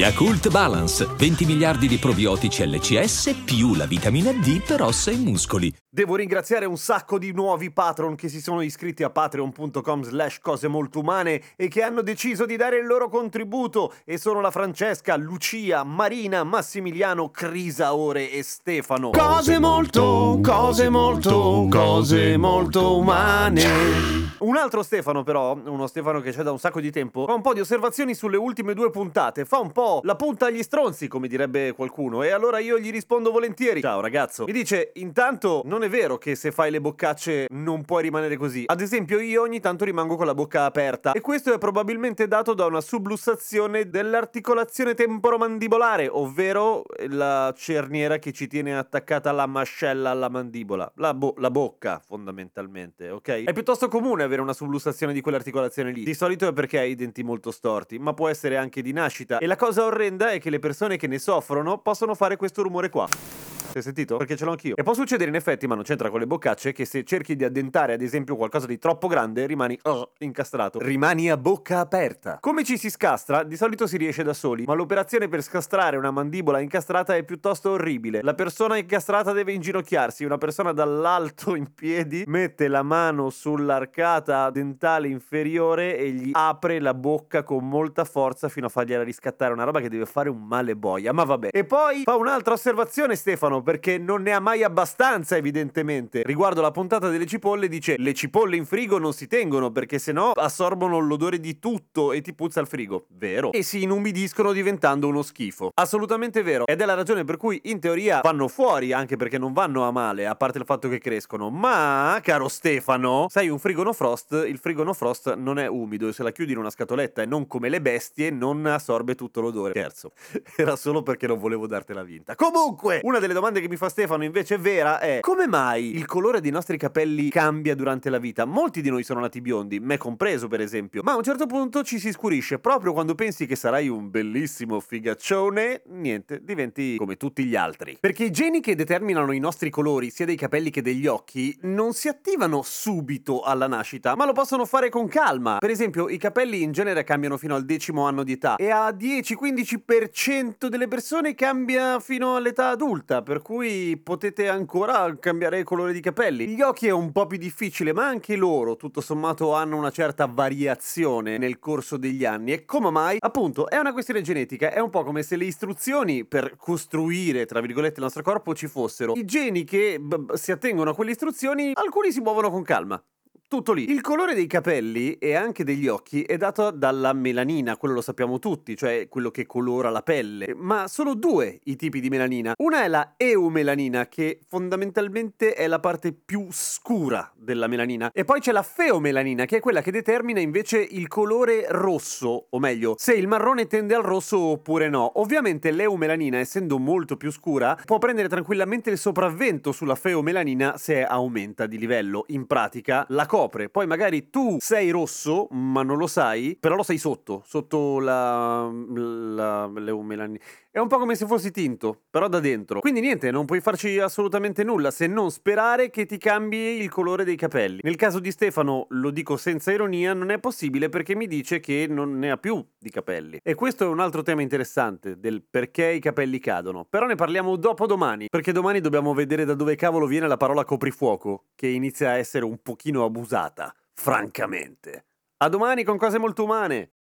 Yakult Balance, 20 miliardi di probiotici LCS più la vitamina D per ossa e muscoli. Devo ringraziare un sacco di nuovi patron che si sono iscritti a patreon.com slash cose molto umane e che hanno deciso di dare il loro contributo e sono la Francesca, Lucia, Marina, Massimiliano, Crisaore e Stefano. Cose molto, cose molto, cose molto umane. Un altro Stefano però, uno Stefano che c'è da un sacco di tempo, fa un po' di osservazioni sulle ultime due puntate, fa un po' la punta agli stronzi come direbbe qualcuno e allora io gli rispondo volentieri. Ciao ragazzo. Mi dice, intanto non è vero che se fai le boccacce non puoi rimanere così. Ad esempio io ogni tanto rimango con la bocca aperta e questo è probabilmente dato da una sublussazione dell'articolazione temporomandibolare, ovvero la cerniera che ci tiene attaccata alla mascella alla mandibola. La, bo- la bocca fondamentalmente, ok? È piuttosto comune avere una sublussazione di quell'articolazione lì. Di solito è perché hai i denti molto storti, ma può essere anche di nascita. E la cosa orrenda è che le persone che ne soffrono possono fare questo rumore qua. Hai sentito? Perché ce l'ho anch'io. E può succedere in effetti, ma non c'entra con le boccacce, che se cerchi di addentare ad esempio qualcosa di troppo grande, rimani oh, incastrato. Rimani a bocca aperta. Come ci si scastra? Di solito si riesce da soli, ma l'operazione per scastrare una mandibola incastrata è piuttosto orribile. La persona incastrata deve inginocchiarsi, una persona dall'alto in piedi mette la mano sull'arcata dentale inferiore e gli apre la bocca con molta forza fino a fargliela riscattare. Una roba che deve fare un male boia, ma vabbè. E poi fa un'altra osservazione Stefano, perché non ne ha mai abbastanza evidentemente. Riguardo la puntata delle cipolle dice le cipolle in frigo non si tengono perché sennò assorbono l'odore di tutto e ti puzza il frigo. Vero. E si inumidiscono diventando uno schifo. Assolutamente vero. Ed è la ragione per cui in teoria vanno fuori anche perché non vanno a male, a parte il fatto che crescono. Ma, caro Stefano, sai un frigo no frost, il frigo no frost non è umido e se la chiudi in una scatoletta e non come le bestie non assorbe tutto l'odore. Terzo. Era solo perché non volevo dartela vinta. Comunque, una delle domande domanda che mi fa Stefano invece vera è come mai il colore dei nostri capelli cambia durante la vita? Molti di noi sono nati biondi, me compreso per esempio, ma a un certo punto ci si scurisce proprio quando pensi che sarai un bellissimo figaccione, niente, diventi come tutti gli altri. Perché i geni che determinano i nostri colori, sia dei capelli che degli occhi, non si attivano subito alla nascita, ma lo possono fare con calma. Per esempio, i capelli in genere cambiano fino al decimo anno di età e a 10-15% delle persone cambia fino all'età adulta, per cui potete ancora cambiare il colore di capelli. Gli occhi è un po' più difficile, ma anche loro, tutto sommato, hanno una certa variazione nel corso degli anni. E come mai? Appunto, è una questione genetica, è un po' come se le istruzioni per costruire, tra virgolette, il nostro corpo ci fossero. I geni che b- si attengono a quelle istruzioni, alcuni si muovono con calma. Tutto lì. Il colore dei capelli e anche degli occhi è dato dalla melanina, quello lo sappiamo tutti, cioè quello che colora la pelle. Ma sono due i tipi di melanina. Una è la eumelanina, che fondamentalmente è la parte più scura della melanina. E poi c'è la feomelanina, che è quella che determina invece il colore rosso, o meglio, se il marrone tende al rosso oppure no. Ovviamente l'eumelanina, essendo molto più scura, può prendere tranquillamente il sopravvento sulla feomelanina se aumenta di livello. In pratica, la cosa scopre. Poi magari tu sei rosso, ma non lo sai, però lo sei sotto, sotto la, la, le melanine. È un po' come se fossi tinto, però da dentro. Quindi niente, non puoi farci assolutamente nulla se non sperare che ti cambi il colore dei capelli. Nel caso di Stefano, lo dico senza ironia, non è possibile perché mi dice che non ne ha più di capelli. E questo è un altro tema interessante del perché i capelli cadono. Però ne parliamo dopo domani, perché domani dobbiamo vedere da dove cavolo viene la parola coprifuoco, che inizia a essere un pochino abusata, francamente. A domani con cose molto umane.